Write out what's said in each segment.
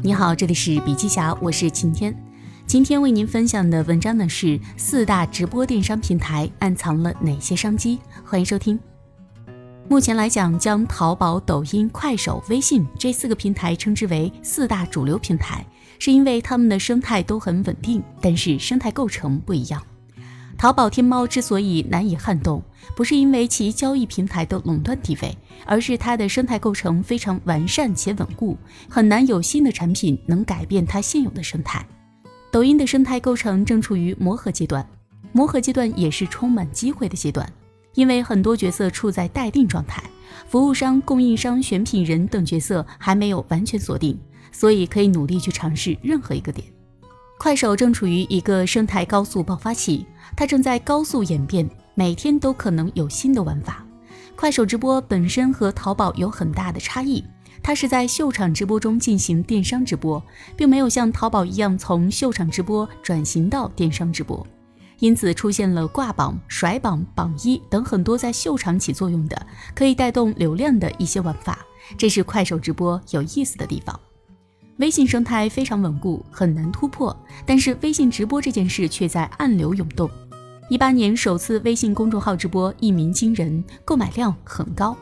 你好，这里是笔记侠，我是晴天。今天为您分享的文章呢是四大直播电商平台暗藏了哪些商机？欢迎收听。目前来讲，将淘宝、抖音、快手、微信这四个平台称之为四大主流平台，是因为它们的生态都很稳定，但是生态构成不一样。淘宝天猫之所以难以撼动，不是因为其交易平台的垄断地位，而是它的生态构成非常完善且稳固，很难有新的产品能改变它现有的生态。抖音的生态构成正处于磨合阶段，磨合阶段也是充满机会的阶段，因为很多角色处在待定状态，服务商、供应商、选品人等角色还没有完全锁定，所以可以努力去尝试任何一个点。快手正处于一个生态高速爆发期，它正在高速演变，每天都可能有新的玩法。快手直播本身和淘宝有很大的差异，它是在秀场直播中进行电商直播，并没有像淘宝一样从秀场直播转型到电商直播，因此出现了挂榜、甩榜、榜一等很多在秀场起作用的可以带动流量的一些玩法，这是快手直播有意思的地方。微信生态非常稳固，很难突破。但是微信直播这件事却在暗流涌动。一八年首次微信公众号直播一鸣惊人，购买量很高。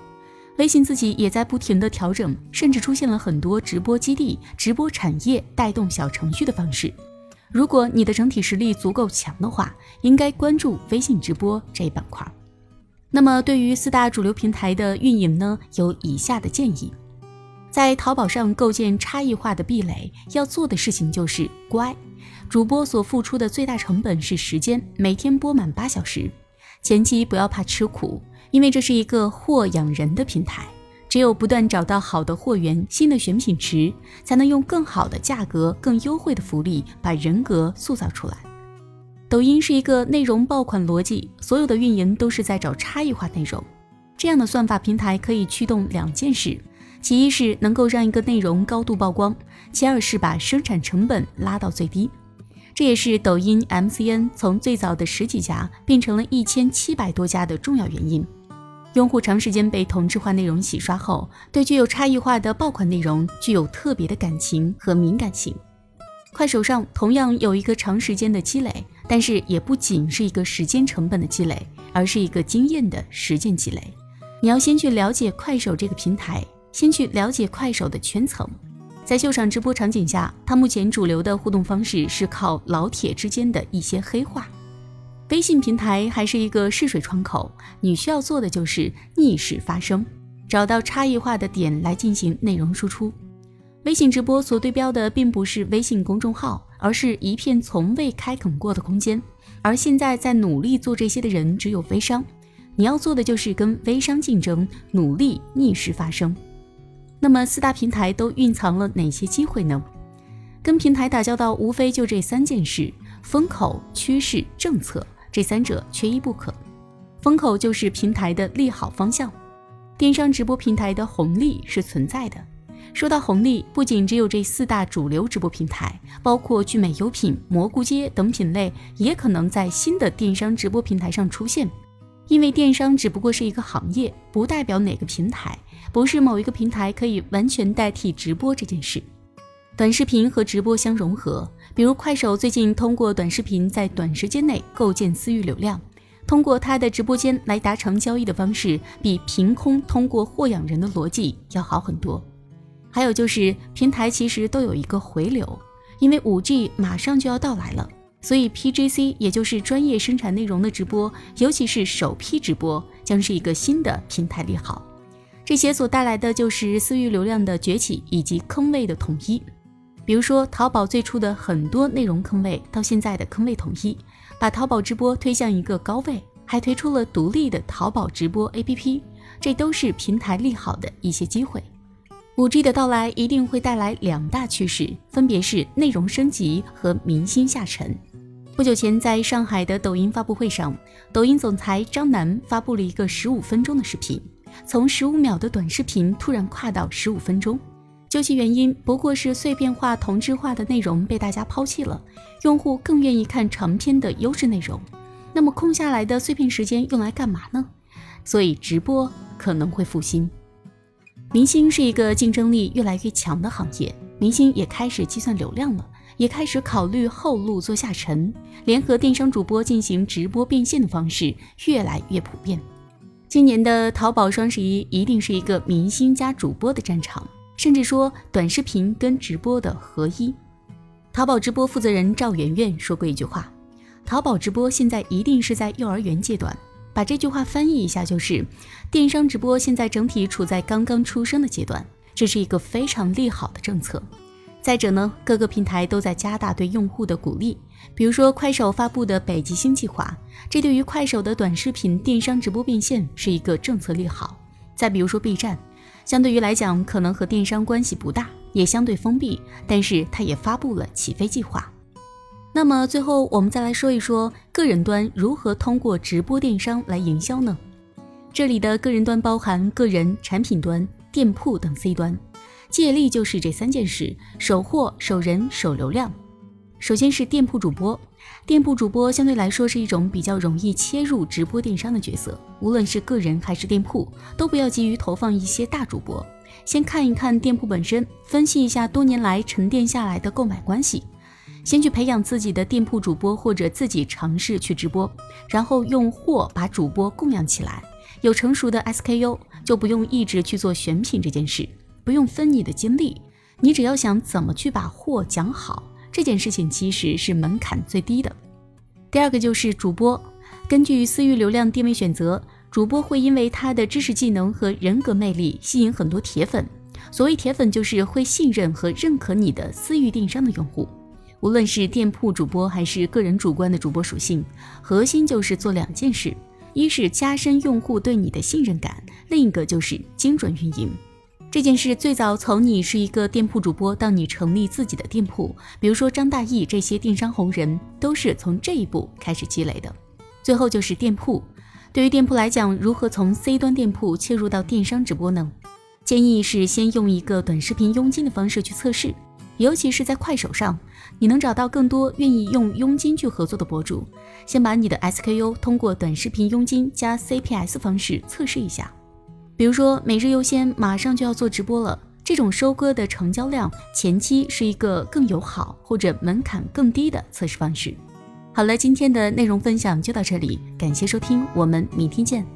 微信自己也在不停的调整，甚至出现了很多直播基地、直播产业带动小程序的方式。如果你的整体实力足够强的话，应该关注微信直播这一板块。那么对于四大主流平台的运营呢，有以下的建议。在淘宝上构建差异化的壁垒，要做的事情就是乖。主播所付出的最大成本是时间，每天播满八小时。前期不要怕吃苦，因为这是一个货养人的平台。只有不断找到好的货源、新的选品池，才能用更好的价格、更优惠的福利把人格塑造出来。抖音是一个内容爆款逻辑，所有的运营都是在找差异化内容。这样的算法平台可以驱动两件事。其一是能够让一个内容高度曝光，其二是把生产成本拉到最低。这也是抖音 MCN 从最早的十几家变成了一千七百多家的重要原因。用户长时间被同质化内容洗刷后，对具有差异化的爆款内容具有特别的感情和敏感性。快手上同样有一个长时间的积累，但是也不仅是一个时间成本的积累，而是一个经验的实践积累。你要先去了解快手这个平台。先去了解快手的圈层，在秀场直播场景下，它目前主流的互动方式是靠老铁之间的一些黑话。微信平台还是一个试水窗口，你需要做的就是逆势发声，找到差异化的点来进行内容输出。微信直播所对标的并不是微信公众号，而是一片从未开垦过的空间。而现在在努力做这些的人只有微商，你要做的就是跟微商竞争，努力逆势发声。那么四大平台都蕴藏了哪些机会呢？跟平台打交道，无非就这三件事：风口、趋势、政策，这三者缺一不可。风口就是平台的利好方向，电商直播平台的红利是存在的。说到红利，不仅只有这四大主流直播平台，包括聚美优品、蘑菇街等品类，也可能在新的电商直播平台上出现。因为电商只不过是一个行业，不代表哪个平台，不是某一个平台可以完全代替直播这件事。短视频和直播相融合，比如快手最近通过短视频在短时间内构建私域流量，通过他的直播间来达成交易的方式，比凭空通过货养人的逻辑要好很多。还有就是平台其实都有一个回流，因为五 G 马上就要到来了。所以，PGC 也就是专业生产内容的直播，尤其是首批直播，将是一个新的平台利好。这些所带来的就是私域流量的崛起以及坑位的统一。比如说，淘宝最初的很多内容坑位，到现在的坑位统一，把淘宝直播推向一个高位，还推出了独立的淘宝直播 APP，这都是平台利好的一些机会。五 G 的到来一定会带来两大趋势，分别是内容升级和明星下沉。不久前，在上海的抖音发布会上，抖音总裁张楠发布了一个十五分钟的视频，从十五秒的短视频突然跨到十五分钟。究其原因，不过是碎片化、同质化的内容被大家抛弃了，用户更愿意看长篇的优质内容。那么空下来的碎片时间用来干嘛呢？所以直播可能会复兴。明星是一个竞争力越来越强的行业。明星也开始计算流量了，也开始考虑后路做下沉，联合电商主播进行直播变现的方式越来越普遍。今年的淘宝双十一一定是一个明星加主播的战场，甚至说短视频跟直播的合一。淘宝直播负责人赵媛媛说过一句话：“淘宝直播现在一定是在幼儿园阶段。”把这句话翻译一下，就是电商直播现在整体处在刚刚出生的阶段，这是一个非常利好的政策。再者呢，各个平台都在加大对用户的鼓励，比如说快手发布的北极星计划，这对于快手的短视频电商直播变现是一个政策利好。再比如说 B 站，相对于来讲可能和电商关系不大，也相对封闭，但是它也发布了起飞计划。那么最后我们再来说一说个人端如何通过直播电商来营销呢？这里的个人端包含个人、产品端、店铺等 C 端。借力就是这三件事：守货、守人、守流量。首先是店铺主播，店铺主播相对来说是一种比较容易切入直播电商的角色。无论是个人还是店铺，都不要急于投放一些大主播，先看一看店铺本身，分析一下多年来沉淀下来的购买关系，先去培养自己的店铺主播，或者自己尝试去直播，然后用货把主播供养起来。有成熟的 SKU，就不用一直去做选品这件事。不用分你的精力，你只要想怎么去把货讲好，这件事情其实是门槛最低的。第二个就是主播，根据私域流量定位选择，主播会因为他的知识技能和人格魅力吸引很多铁粉。所谓铁粉，就是会信任和认可你的私域电商的用户。无论是店铺主播还是个人主观的主播属性，核心就是做两件事：一是加深用户对你的信任感，另一个就是精准运营。这件事最早从你是一个店铺主播到你成立自己的店铺，比如说张大奕这些电商红人都是从这一步开始积累的。最后就是店铺，对于店铺来讲，如何从 C 端店铺切入到电商直播呢？建议是先用一个短视频佣金的方式去测试，尤其是在快手上，你能找到更多愿意用佣金去合作的博主，先把你的 SKU 通过短视频佣金加 CPS 方式测试一下。比如说每日优先马上就要做直播了，这种收割的成交量前期是一个更友好或者门槛更低的测试方式。好了，今天的内容分享就到这里，感谢收听，我们明天见。